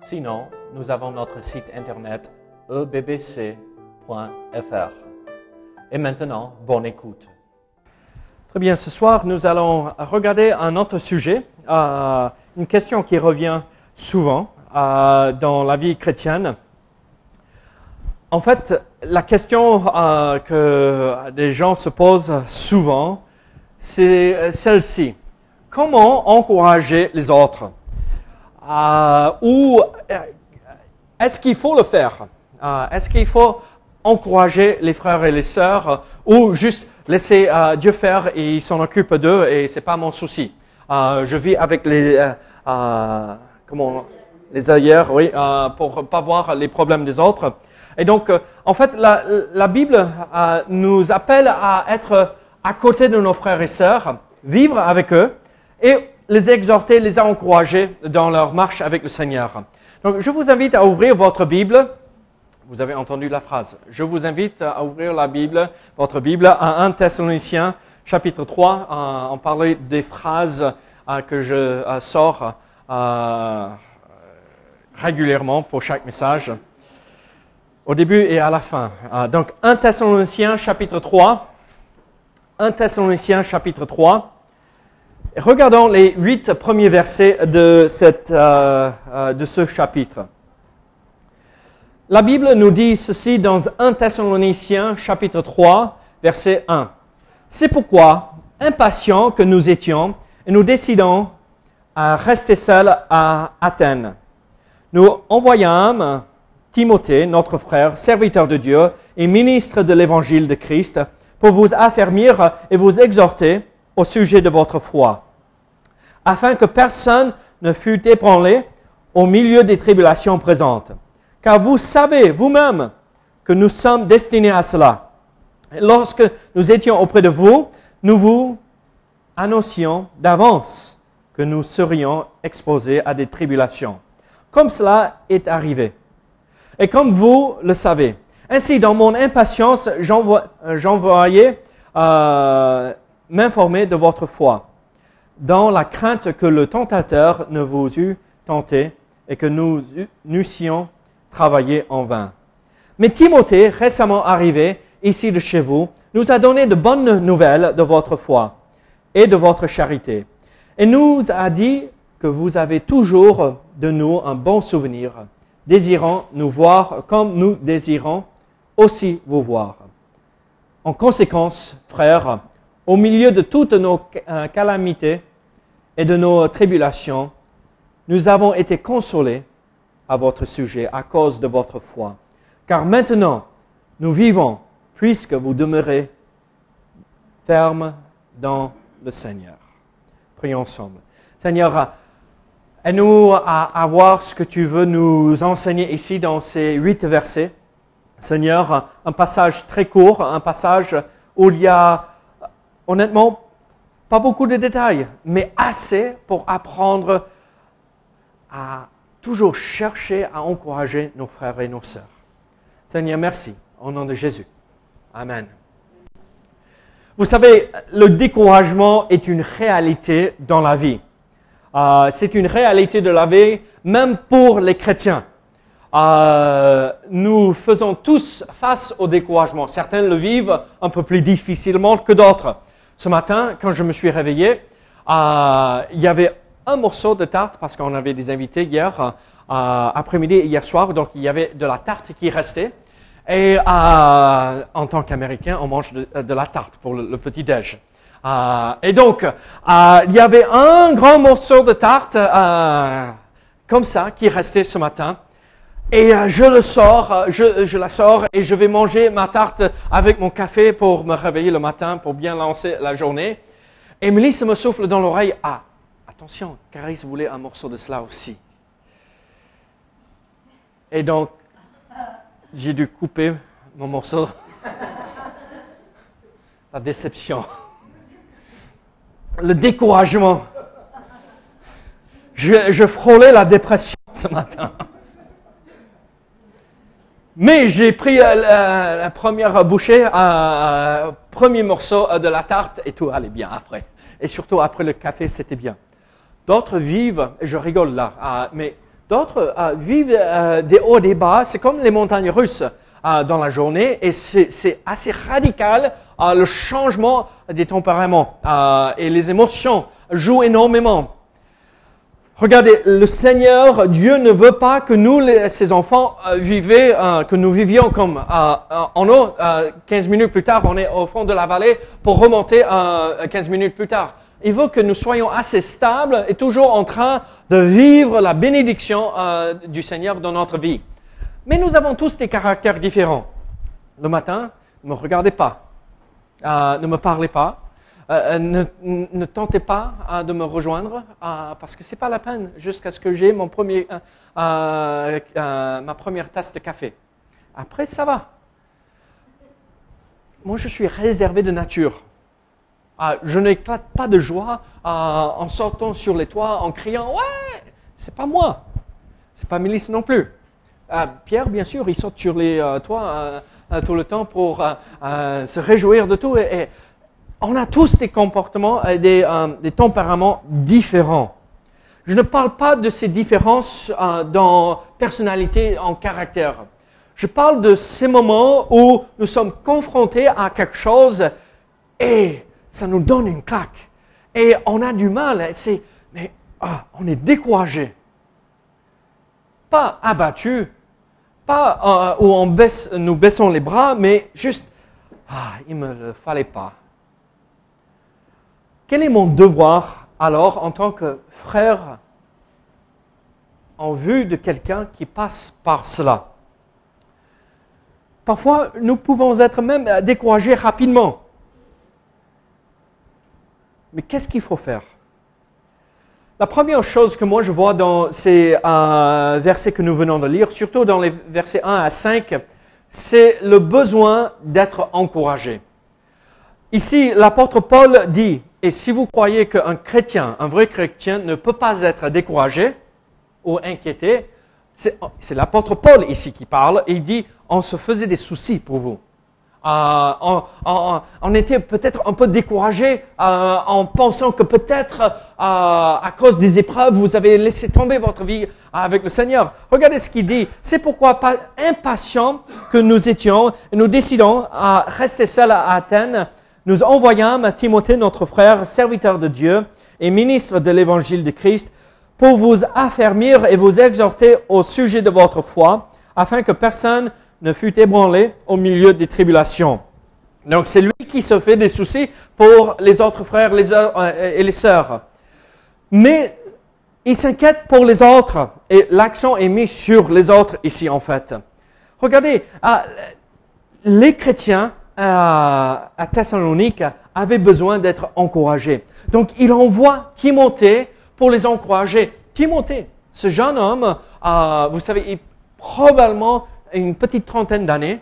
Sinon, nous avons notre site internet ebbc.fr. Et maintenant, bonne écoute. Très bien, ce soir, nous allons regarder un autre sujet, euh, une question qui revient souvent euh, dans la vie chrétienne. En fait, la question euh, que des gens se posent souvent, c'est celle-ci. Comment encourager les autres? Euh, Ou euh, est-ce qu'il faut le faire? Euh, Est-ce qu'il faut encourager les frères et les sœurs ou juste laisser euh, Dieu faire et il s'en occupe d'eux et c'est pas mon souci? Euh, Je vis avec les euh, euh, comment les ailleurs, oui, euh, pour pas voir les problèmes des autres. Et donc, euh, en fait, la, la Bible euh, nous appelle à être à côté de nos frères et sœurs, vivre avec eux et les exhorter, les encourager dans leur marche avec le Seigneur. Donc, je vous invite à ouvrir votre Bible. Vous avez entendu la phrase. Je vous invite à ouvrir la Bible, votre Bible, à 1 Thessaloniciens, chapitre 3. Euh, on parlait des phrases euh, que je euh, sors euh, régulièrement pour chaque message, au début et à la fin. Donc, 1 Thessaloniciens, chapitre 3. 1 Thessaloniciens, chapitre 3. Regardons les huit premiers versets euh, euh, de ce chapitre. La Bible nous dit ceci dans 1 Thessaloniciens chapitre 3, verset 1. C'est pourquoi, impatients que nous étions, nous décidons à rester seuls à Athènes. Nous envoyâmes Timothée, notre frère, serviteur de Dieu et ministre de l'évangile de Christ, pour vous affermir et vous exhorter au sujet de votre foi, afin que personne ne fût ébranlé au milieu des tribulations présentes. Car vous savez vous-même que nous sommes destinés à cela. Lorsque nous étions auprès de vous, nous vous annoncions d'avance que nous serions exposés à des tribulations, comme cela est arrivé. Et comme vous le savez, ainsi dans mon impatience, j'envo- j'envoyais euh, m'informer de votre foi, dans la crainte que le tentateur ne vous eût tenté et que nous n'eussions travaillé en vain. Mais Timothée, récemment arrivé ici de chez vous, nous a donné de bonnes nouvelles de votre foi et de votre charité, et nous a dit que vous avez toujours de nous un bon souvenir, désirant nous voir comme nous désirons aussi vous voir. En conséquence, frères, au milieu de toutes nos euh, calamités et de nos tribulations, nous avons été consolés à votre sujet à cause de votre foi. Car maintenant, nous vivons puisque vous demeurez fermes dans le Seigneur. Prions ensemble. Seigneur, aide-nous à, voir ce que tu veux nous enseigner ici dans ces huit versets. Seigneur, un passage très court, un passage où il y a honnêtement pas beaucoup de détails, mais assez pour apprendre à toujours chercher à encourager nos frères et nos sœurs. Seigneur, merci. Au nom de Jésus. Amen. Vous savez, le découragement est une réalité dans la vie. Euh, c'est une réalité de la vie, même pour les chrétiens. Euh, nous faisons tous face au découragement. Certains le vivent un peu plus difficilement que d'autres. Ce matin, quand je me suis réveillé, euh, il y avait un morceau de tarte parce qu'on avait des invités hier euh, après-midi et hier soir, donc il y avait de la tarte qui restait. Et euh, en tant qu'Américain, on mange de, la tarte pour le, petit déj. Euh, et donc, euh, il y avait un grand morceau de tarte euh, comme ça qui restait ce matin. Et euh, je le sors, euh, je, la sors et je vais manger ma tarte avec mon café pour me réveiller le matin, pour bien lancer la journée. Et me souffle dans l'oreille, ah, attention, Caris voulait un morceau de cela aussi. Et donc, j'ai dû couper mon morceau. La déception. Le découragement. Je, frôlais la dépression ce matin. Mais j'ai pris la, première bouchée, un premier morceau de la tarte et tout allait bien après. Et surtout après le café, c'était bien. D'autres vivent, et je rigole là, mais d'autres vivent euh, des hauts des bas. C'est comme les montagnes russes dans la journée et c'est assez radical le changement des tempéraments et les émotions jouent énormément. Regardez, le Seigneur, Dieu ne veut pas que nous, ses enfants, euh, vivions, euh, vivions comme euh, en eau. 15 minutes plus tard, on est au fond de la vallée pour remonter 15 minutes plus tard. Il veut que nous soyons assez stables et toujours en train de vivre la bénédiction du Seigneur dans notre vie. Mais nous avons tous des caractères différents. Le matin, ne me regardez pas, ne me parlez pas, euh, euh, ne, tentez pas euh, de me rejoindre parce que ce n'est pas la peine jusqu'à ce que j'ai mon premier, ma première tasse de café. Après, ça va. Moi, je suis réservé de nature. je n'éclate pas de joie en sortant sur les toits en criant Ouais, c'est pas moi. C'est pas Mélisse non plus. Pierre, bien sûr, il saute sur les toits tout le temps pour se réjouir de tout. et on a tous des comportements, et des, euh, des, tempéraments différents. Je ne parle pas de ces différences euh, dans personnalité, en caractère. Je parle de ces moments où nous sommes confrontés à quelque chose et ça nous donne une claque. Et on a du mal. C'est, mais ah, on est découragé. Pas abattu, pas euh, où on baisse, nous baissons les bras, mais juste, ah, il me le fallait pas. Quel est mon devoir alors en tant que frère en vue de quelqu'un qui passe par cela? Parfois, nous pouvons être même découragés rapidement. Mais qu'est-ce qu'il faut faire? La première chose que moi je vois dans ces euh, versets que nous venons de lire, surtout dans les versets 1 à 5, c'est le besoin d'être encouragé. Ici, l'apôtre Paul dit, et si vous croyez qu'un chrétien, un vrai chrétien, ne peut pas être découragé ou inquiété, c'est l'apôtre Paul ici qui parle, et il dit, on se faisait des soucis pour vous. Euh, on, était peut-être un peu découragé euh, en pensant que peut-être euh, à cause des épreuves, vous avez laissé tomber votre vie avec le Seigneur. Regardez ce qu'il dit. C'est pourquoi pas impatient que nous étions, nous décidons à rester seuls à Athènes nous envoyâmes Timothée, notre frère, serviteur de Dieu et ministre de l'évangile de Christ, pour vous affermir et vous exhorter au sujet de votre foi, afin que personne ne fût ébranlé au milieu des tribulations. Donc c'est lui qui se fait des soucis pour les autres frères euh, et les sœurs. Mais il s'inquiète pour les autres et l'accent est mis sur les autres ici en fait. Regardez, ah, les chrétiens à, Thessalonique avait besoin d'être encouragé. Donc il envoie Timothée pour les encourager. Timothée, ce jeune homme, euh, vous savez, il probablement une petite trentaine d'années,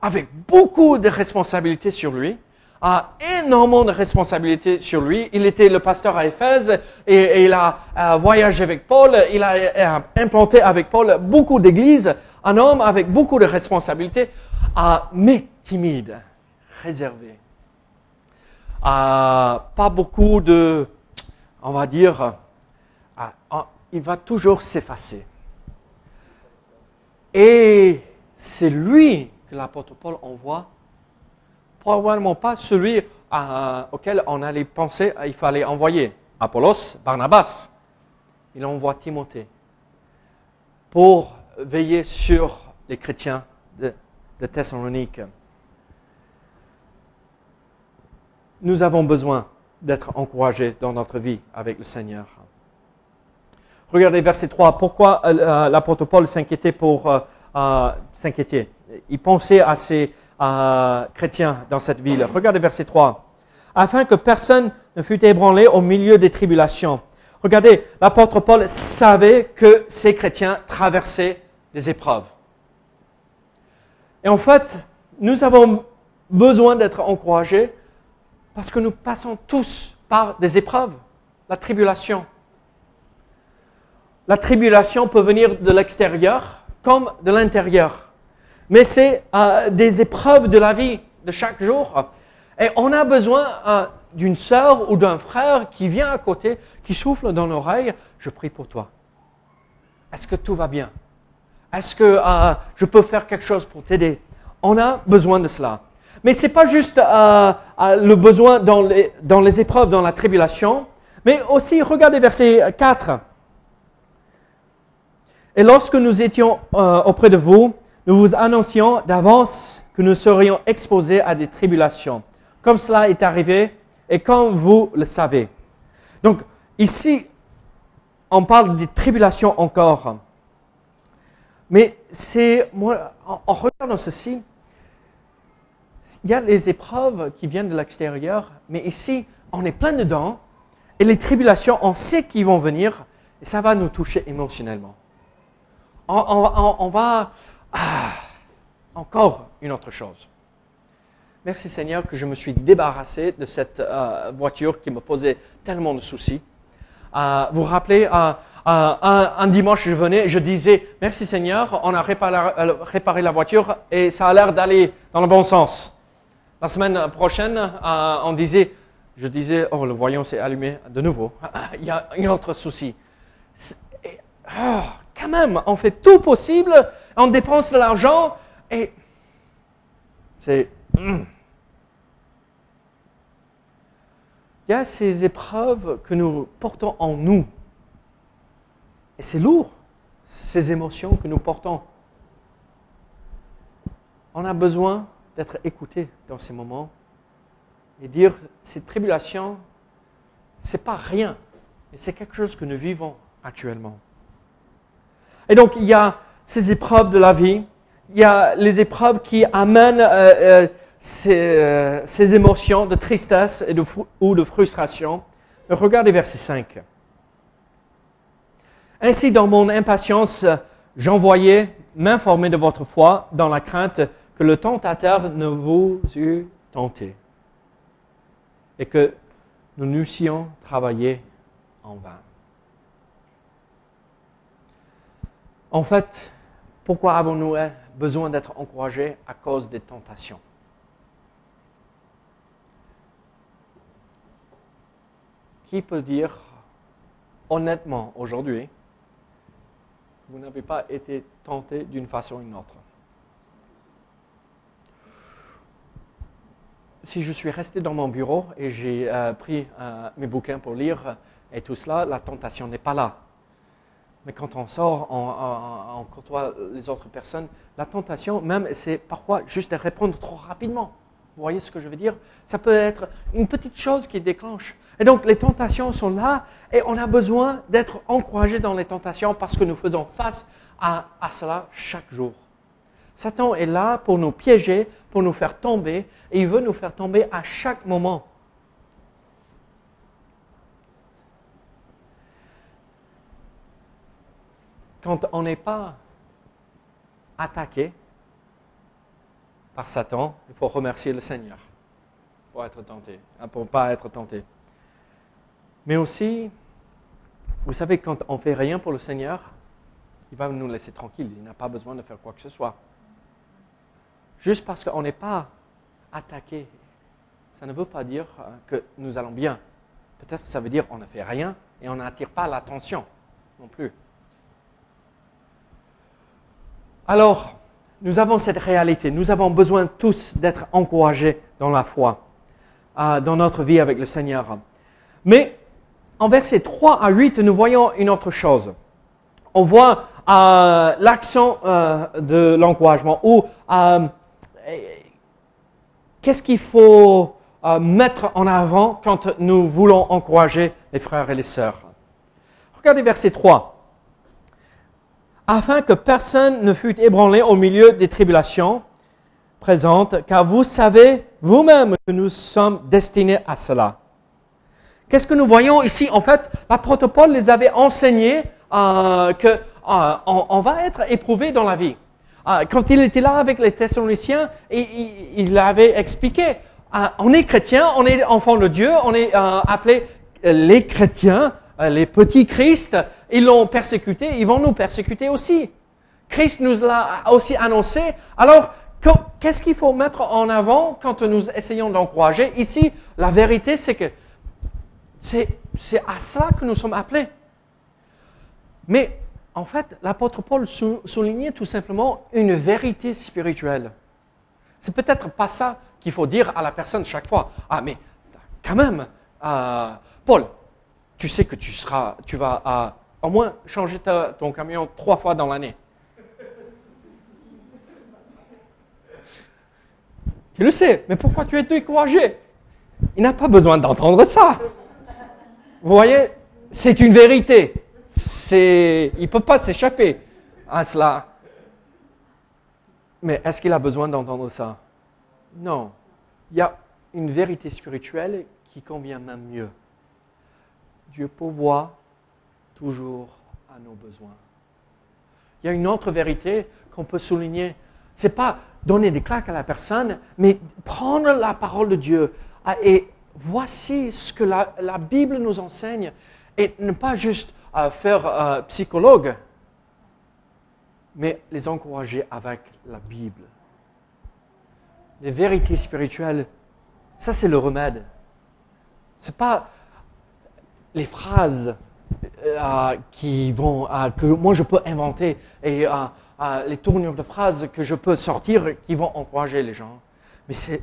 avec beaucoup de responsabilités sur lui, a énormément de responsabilités sur lui. Il était le pasteur à Éphèse et, il a voyagé avec Paul. Il a, a implanté avec Paul beaucoup d'églises. Un homme avec beaucoup de responsabilités, mais timide réservé. Ah, pas beaucoup de, on va dire, ah, ah, il va toujours s'effacer. Et c'est lui que l'apôtre Paul envoie, probablement pas celui auquel on allait penser il fallait envoyer. Apollos, Barnabas. Il envoie Timothée pour veiller sur les chrétiens de Thessalonique. Nous avons besoin d'être encouragés dans notre vie avec le Seigneur. Regardez verset 3. Pourquoi euh, euh, l'apôtre Paul s'inquiétait pour euh, s'inquiéter Il pensait à ces chrétiens dans cette ville. Regardez verset 3. Afin que personne ne fût ébranlé au milieu des tribulations. Regardez, l'apôtre Paul savait que ces chrétiens traversaient des épreuves. Et en fait, nous avons besoin d'être encouragés parce que nous passons tous par des épreuves, la tribulation. La tribulation peut venir de l'extérieur comme de l'intérieur. Mais c'est euh, des épreuves de la vie de chaque jour. Et on a besoin euh, d'une sœur ou d'un frère qui vient à côté, qui souffle dans l'oreille, je prie pour toi. Est-ce que tout va bien? Est-ce que euh, je peux faire quelque chose pour t'aider? On a besoin de cela. Mais ce n'est pas juste le besoin dans les, épreuves, dans la tribulation, mais aussi, regardez verset 4. Et lorsque nous étions euh, auprès de vous, nous vous annoncions d'avance que nous serions exposés à des tribulations, comme cela est arrivé et comme vous le savez. Donc ici, on parle des tribulations encore. Mais c'est, en, en regardant ceci, il y a les épreuves qui viennent de l'extérieur, mais ici, on est plein dedans, et les tribulations, on sait qu'ils vont venir, et ça va nous toucher émotionnellement on, va... Ah, encore une autre chose. Merci Seigneur que je me suis débarrassé de cette euh, voiture qui me posait tellement de soucis. Euh, vous vous rappelez, euh, un, dimanche, je venais je disais, merci Seigneur, on a réparé, la voiture et ça a l'air d'aller dans le bon sens. La semaine prochaine, on disait, je disais, oh, le voyant s'est allumé de nouveau. Il y a un autre souci. Oh, quand même, on fait tout possible, on dépense de l'argent et c'est... Hmm. Il y a ces épreuves que nous portons en nous. Et c'est lourd, ces émotions que nous portons. On a besoin d'être écouté dans ces moments et dire, cette tribulation, ce n'est pas rien, mais c'est quelque chose que nous vivons actuellement. Et donc, il y a ces épreuves de la vie, il y a les épreuves qui amènent euh, euh, euh, ces, émotions de tristesse et de, ou de frustration. Regardez verset 5. Ainsi, dans mon impatience, j'envoyais m'informer de votre foi dans la crainte que le tentateur ne vous eût tenté et que nous n'eussions travaillé en vain. En fait, pourquoi avons-nous besoin d'être encouragés à cause des tentations? Qui peut dire honnêtement aujourd'hui que vous n'avez pas été tenté d'une façon ou d'une autre? Si je suis resté dans mon bureau et j'ai euh, pris euh, mes bouquins pour lire et tout cela, la tentation n'est pas là. Mais quand on sort, on, côtoie les autres personnes, la tentation, même, c'est parfois juste de répondre trop rapidement. Vous voyez ce que je veux dire? Ça peut être une petite chose qui déclenche. Et donc, les tentations sont là et on a besoin d'être encouragé dans les tentations parce que nous faisons face à, à cela chaque jour. Satan est là pour nous piéger, pour nous faire tomber et il veut nous faire tomber à chaque moment. quand on n'est pas attaqué par Satan, il faut remercier le Seigneur pour être tenté, hein, pour ne pas être tenté. Mais aussi, vous savez, quand on ne fait rien pour le Seigneur, il va nous laisser tranquille. Il n'a pas besoin de faire quoi que ce soit. Juste parce qu'on n'est pas attaqué, ça ne veut pas dire euh, que nous allons bien. Peut-être que ça veut dire qu'on ne fait rien et on n'attire pas l'attention non plus. Alors, nous avons cette réalité. Nous avons besoin tous d'être encouragés dans la foi, euh, dans notre vie avec le Seigneur. Mais en versets 3 à 8, nous voyons une autre chose. On voit euh, l'accent euh, de l'encouragement ou qu'est-ce qu'il faut mettre en avant quand nous voulons encourager les frères et les sœurs? Regardez verset 3 afin que personne ne fût ébranlé au milieu des tribulations présentes, car vous savez vous-même que nous sommes destinés à cela. Qu'est-ce que nous voyons ici? En fait, l'apôtre Paul les avait enseignés euh, que euh, on, va être éprouvé dans la vie. Euh, quand il était là avec les Thessaloniciens, il, il, avait expliqué, on est chrétien, on est enfant de Dieu, on est appelé les chrétiens, les petits Christ, ils l'ont persécuté, ils vont nous persécuter aussi. Christ nous l'a aussi annoncé. Alors, qu'est-ce qu'il faut mettre en avant quand nous essayons d'encourager Ici, la vérité, c'est que c'est à cela que nous sommes appelés. Mais en fait, l'apôtre Paul soulignait tout simplement une vérité spirituelle. C'est peut-être pas ça qu'il faut dire à la personne chaque fois. Ah, mais quand même, euh, Paul, tu sais que tu seras, tu vas euh, au moins changer ton camion trois fois dans l'année. Tu le sais, mais pourquoi tu es découragé? Il n'a pas besoin d'entendre ça. Vous voyez, c'est une vérité. C'est, il ne peut pas s'échapper à cela. Mais est-ce qu'il a besoin d'entendre ça? Non. Il y a une vérité spirituelle qui convient même mieux. Dieu pourvoit toujours à nos besoins. Il y a une autre vérité qu'on peut souligner. Ce n'est pas donner des claques à la personne, mais prendre la parole de Dieu ah, et voici ce que la, Bible nous enseigne et ne pas juste euh, faire euh, psychologue, mais les encourager avec la Bible. Les vérités spirituelles, ça c'est le remède. Ce n'est pas les phrases euh, qui vont, que moi je peux inventer et les tournures de phrases que je peux sortir qui vont encourager les gens. Mais c'est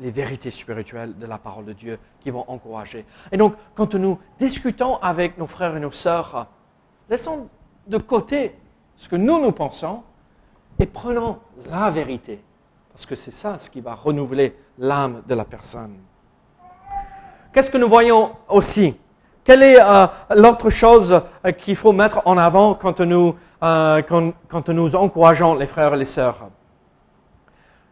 les vérités spirituelles de la parole de Dieu qui vont encourager. Et donc, quand nous discutons avec nos frères et nos sœurs, laissons de côté ce que nous nous pensons et prenons la vérité. Parce que c'est ça ce qui va renouveler l'âme de la personne. Qu'est-ce que nous voyons aussi? Quelle est euh, l'autre chose euh, qu'il faut mettre en avant quand nous euh, quand, nous encourageons les frères et les sœurs?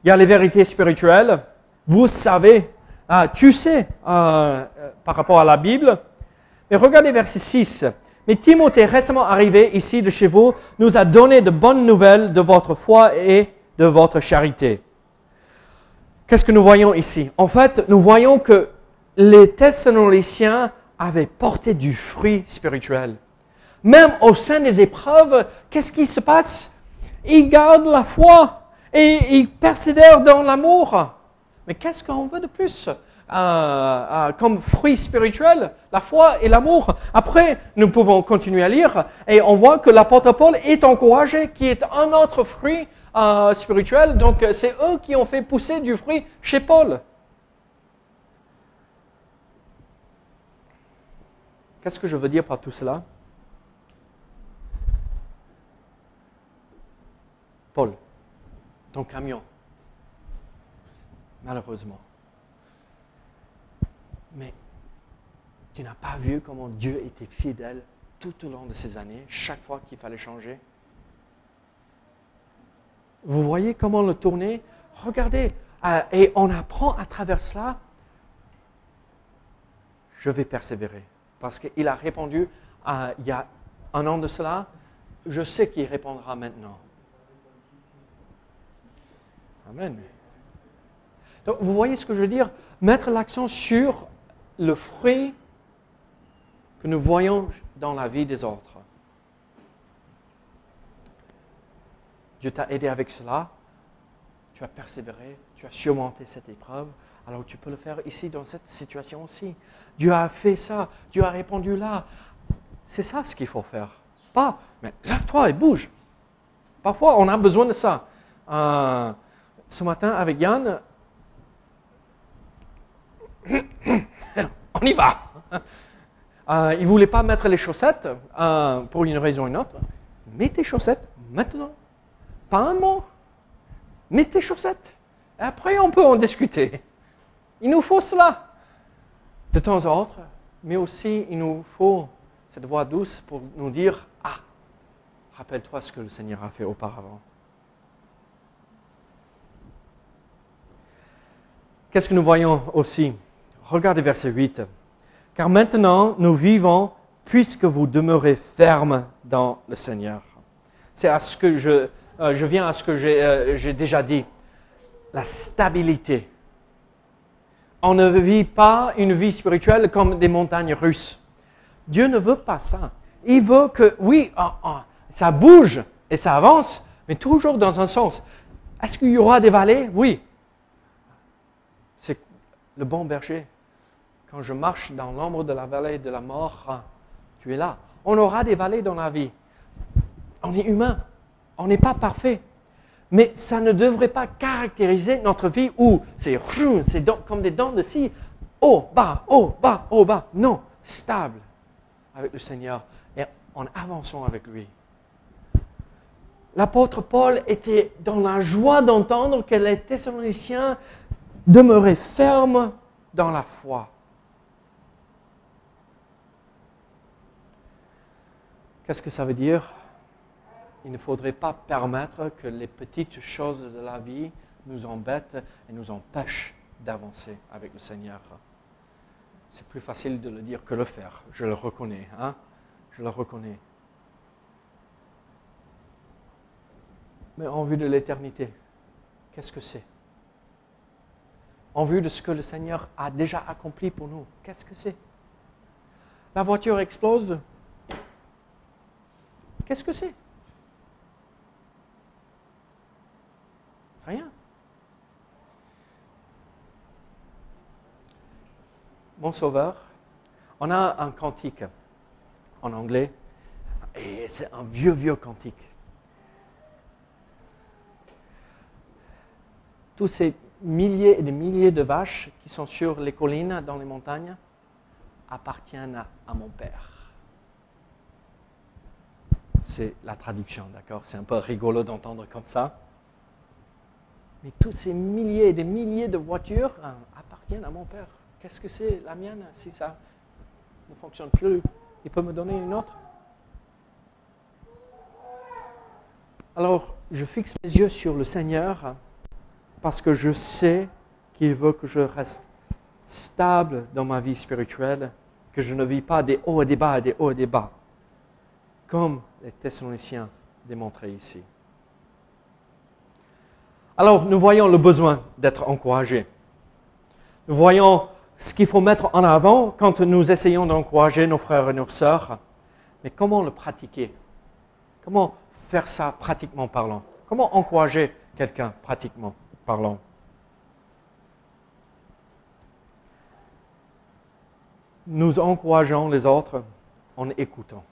Il y a les vérités spirituelles. Vous savez, euh, tu sais euh, par rapport à la Bible. Mais regardez verset 6. Mais Timothée, récemment arrivé ici de chez vous, nous a donné de bonnes nouvelles de votre foi et de votre charité. Qu'est-ce que nous voyons ici? En fait, nous voyons que les Thessaloniciens avaient porté du fruit spirituel. Même au sein des épreuves, qu'est-ce qui se passe? Ils gardent la foi et ils persévèrent dans l'amour. Mais qu'est-ce qu'on veut de plus euh, euh, comme fruit spirituel, la foi et l'amour? Après, nous pouvons continuer à lire et on voit que l'apôtre Paul est encouragé, qui est un autre fruit euh, spirituel. Donc, c'est eux qui ont fait pousser du fruit chez Paul. Qu'est-ce que je veux dire par tout cela? Paul, ton camion, malheureusement. Mais tu n'as pas vu comment Dieu était fidèle tout au long de ces années, chaque fois qu'il fallait changer? Vous voyez comment le tourner? Regardez, euh, et on apprend à travers cela, je vais persévérer. Parce qu'il a répondu il y a un an de cela, je sais qu'il répondra maintenant. Amen. Donc, vous voyez ce que je veux dire? Mettre l'accent sur le fruit que nous voyons dans la vie des autres. Dieu t'a aidé avec cela. Tu as persévéré, tu as surmonté cette épreuve. Alors tu peux le faire ici dans cette situation aussi. Dieu a fait ça, Dieu a répondu là. C'est ça ce qu'il faut faire. Pas, mais lève-toi et bouge. Parfois, on a besoin de ça. Euh, ce matin avec Yann, on y va. Euh, il ne voulait pas mettre les chaussettes euh, pour une raison ou une autre. Mets tes chaussettes maintenant. Pas un mot. Mets tes chaussettes. Et après, on peut en discuter. Il nous faut cela de temps en temps, mais aussi il nous faut cette voix douce pour nous dire Ah, rappelle-toi ce que le Seigneur a fait auparavant. Qu'est-ce que nous voyons aussi? Regardez verset 8. Car maintenant nous vivons puisque vous demeurez fermes dans le Seigneur. C'est à ce que je, euh, viens à ce que euh, j'ai déjà dit. La stabilité. On ne vit pas une vie spirituelle comme des montagnes russes. Dieu ne veut pas ça. Il veut que, oui, ah, ah, ça bouge et ça avance, mais toujours dans un sens. Est-ce qu'il y aura des vallées? Oui. C'est le bon berger. Quand je marche dans l'ombre de la vallée de la mort, ah, tu es là. On aura des vallées dans la vie. On est humain. On n'est pas parfait. Mais ça ne devrait pas caractériser notre vie où c'est comme des dents de scie, haut, bas, haut, bas, haut, bas. Non, stable avec le Seigneur et en avançant avec lui. L'apôtre Paul était dans la joie d'entendre que les Thessaloniciens demeuraient fermes dans la foi. Qu'est-ce que ça veut dire? Il ne faudrait pas permettre que les petites choses de la vie nous embêtent et nous empêchent d'avancer avec le Seigneur. C'est plus facile de le dire que le faire, je le reconnais, hein? Je le reconnais. Mais en vue de l'éternité, qu'est-ce que c'est? En vue de ce que le Seigneur a déjà accompli pour nous, qu'est-ce que c'est? La voiture explose. Qu'est-ce que c'est? Rien. Mon Sauveur, on a un cantique en anglais, et c'est un vieux, vieux cantique. tous ces milliers et des milliers de vaches qui sont sur les collines, dans les montagnes, appartiennent à, mon Père. C'est la traduction, d'accord? C'est un peu rigolo d'entendre comme ça. Mais tous ces milliers et des milliers de voitures hein, appartiennent à mon Père. Qu'est-ce que c'est la mienne si ça ne fonctionne plus? Il peut me donner une autre? Alors, je fixe mes yeux sur le Seigneur parce que je sais qu'il veut que je reste stable dans ma vie spirituelle, que je ne vis pas des hauts et des bas des hauts et des bas, comme les Thessaloniciens démontraient ici. Alors, nous voyons le besoin d'être encouragés. Nous voyons ce qu'il faut mettre en avant quand nous essayons d'encourager nos frères et nos sœurs. Mais comment le pratiquer? Comment faire ça pratiquement parlant? Comment encourager quelqu'un pratiquement parlant? Nous encourageons les autres en écoutant.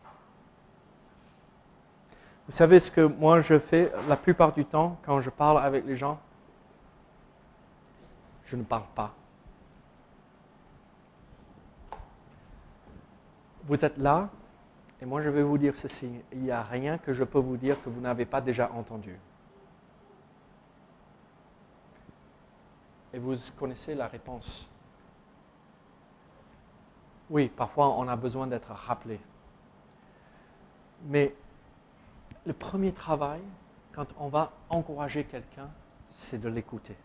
Vous savez ce que moi je fais la plupart du temps quand je parle avec les gens? Je ne parle pas. Vous êtes là et moi je vais vous dire ceci. Il n'y a rien que je peux vous dire que vous n'avez pas déjà entendu. Et vous connaissez la réponse. Oui, parfois on a besoin d'être rappelé. Mais le premier travail, quand on va encourager quelqu'un, c'est de l'écouter.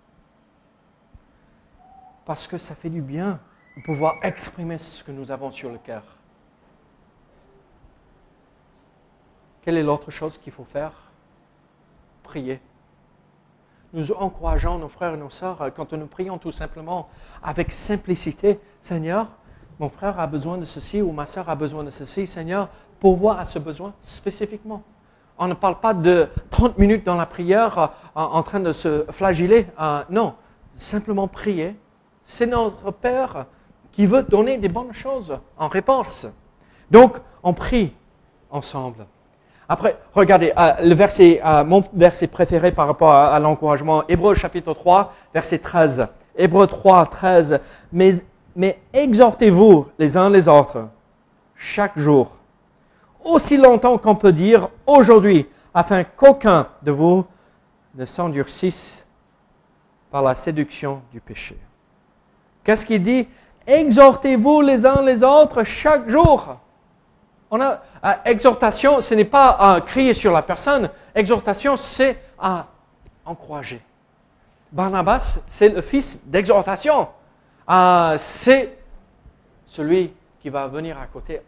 Parce que ça fait du bien de pouvoir exprimer ce que nous avons sur le cœur. Quelle est l'autre chose qu'il faut faire? Prier nous encourageons nos frères et nos sœurs quand nous prions tout simplement avec simplicité, Seigneur, mon frère a besoin de ceci ou ma sœur a besoin de ceci, Seigneur, pourvois à ce besoin spécifiquement. On ne parle pas de 30 minutes dans la prière euh, en train de se flageller. Euh, non, simplement prier. C'est notre Père qui veut donner des bonnes choses en réponse. Donc, on prie ensemble. Après, regardez, euh, le verset, mon verset préféré par rapport à, l'encouragement, Hébreu chapitre 3, verset 13. Hébreu 3, 13. Mais, mais exhortez-vous les uns les autres chaque jour, aussi longtemps qu'on peut dire aujourd'hui, afin qu'aucun de vous ne s'endurcisse par la séduction du péché. Qu'est-ce qu'il dit? Exhortez-vous les uns les autres chaque jour. On a, euh, exhortation, ce n'est pas à crier sur la personne. Exhortation, c'est à encourager. Barnabas, c'est le fils d'exhortation. Euh, c'est celui qui va venir à côté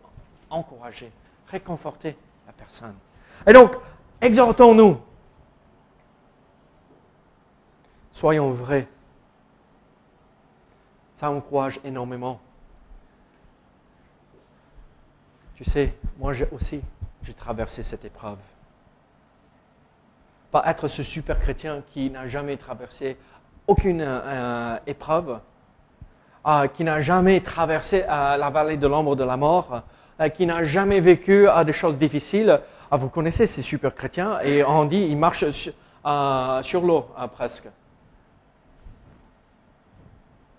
encourager, réconforter la personne. Et donc, Exhortons-nous. Soyons vrais. Ça encourage énormément. Tu sais, moi aussi, j'ai traversé cette épreuve. Pas être ce super chrétien qui n'a jamais traversé aucune euh, épreuve, euh, qui n'a jamais traversé euh, la vallée de l'ombre de la mort, qui n'a jamais vécu des choses difficiles. Ah, vous connaissez ces super chrétiens et on dit ils marchent sur, sur l'eau presque.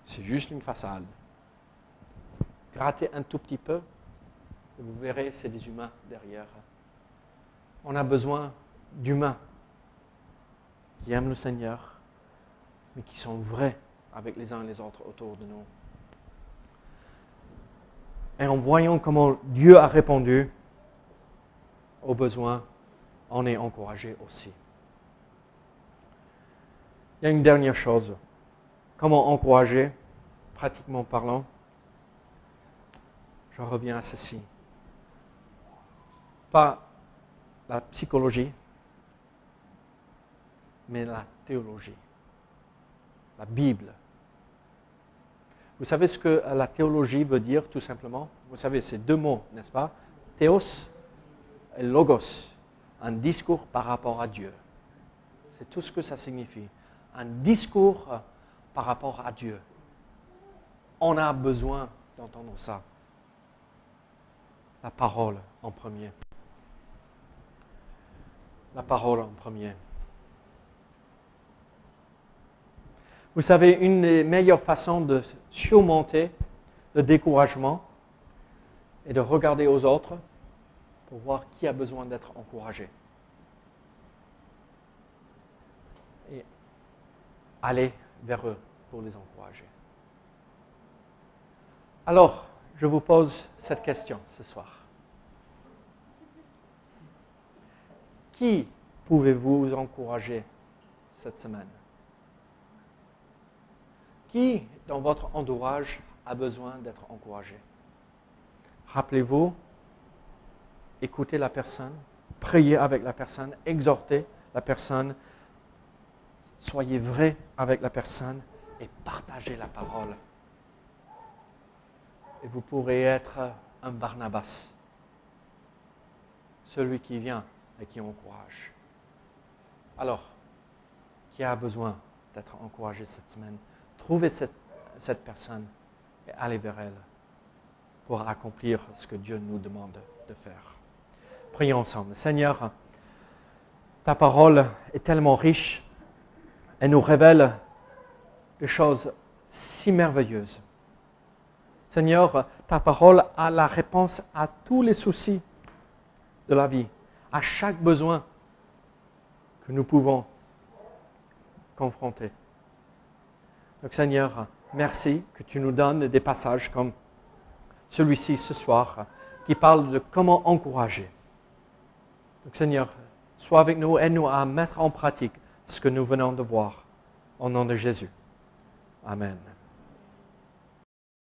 C'est juste une façade. Grattez un tout petit peu et vous verrez, c'est des humains derrière. On a besoin d'humains qui aiment le Seigneur, mais qui sont vrais avec les uns et les autres autour de nous. Et en voyant comment Dieu a répondu aux besoins, on est encouragé aussi. Il y a une dernière chose. Comment encourager, pratiquement parlant Je reviens à ceci pas la psychologie, mais la théologie, la Bible. Vous savez ce que la théologie veut dire tout simplement? Vous savez, c'est deux mots, n'est-ce pas? Théos et logos, un discours par rapport à Dieu. C'est tout ce que ça signifie. Un discours par rapport à Dieu. On a besoin d'entendre ça. La parole en premier la parole en premier. Vous savez, une des meilleures façons de surmonter le découragement est de regarder aux autres pour voir qui a besoin d'être encouragé. Et aller vers eux pour les encourager. Alors, je vous pose cette question ce soir. Qui pouvez-vous encourager cette semaine? Qui dans votre entourage a besoin d'être encouragé Rappelez-vous, écoutez la personne, priez avec la personne, exhortez la personne, soyez vrai avec la personne et partagez la parole. Et vous pourrez être un Barnabas, celui qui vient et qui encourage. Alors, qui a besoin d'être encouragé cette semaine Trouvez cette, cette personne et allez vers elle pour accomplir ce que Dieu nous demande de faire. Prions ensemble. Seigneur, ta parole est tellement riche et nous révèle des choses si merveilleuses. Seigneur, ta parole a la réponse à tous les soucis de la vie à chaque besoin que nous pouvons confronter. Donc Seigneur, merci que tu nous donnes des passages comme celui-ci ce soir qui parle de comment encourager. Donc Seigneur, sois avec nous, aide-nous à mettre en pratique ce que nous venons de voir. Au nom de Jésus. Amen.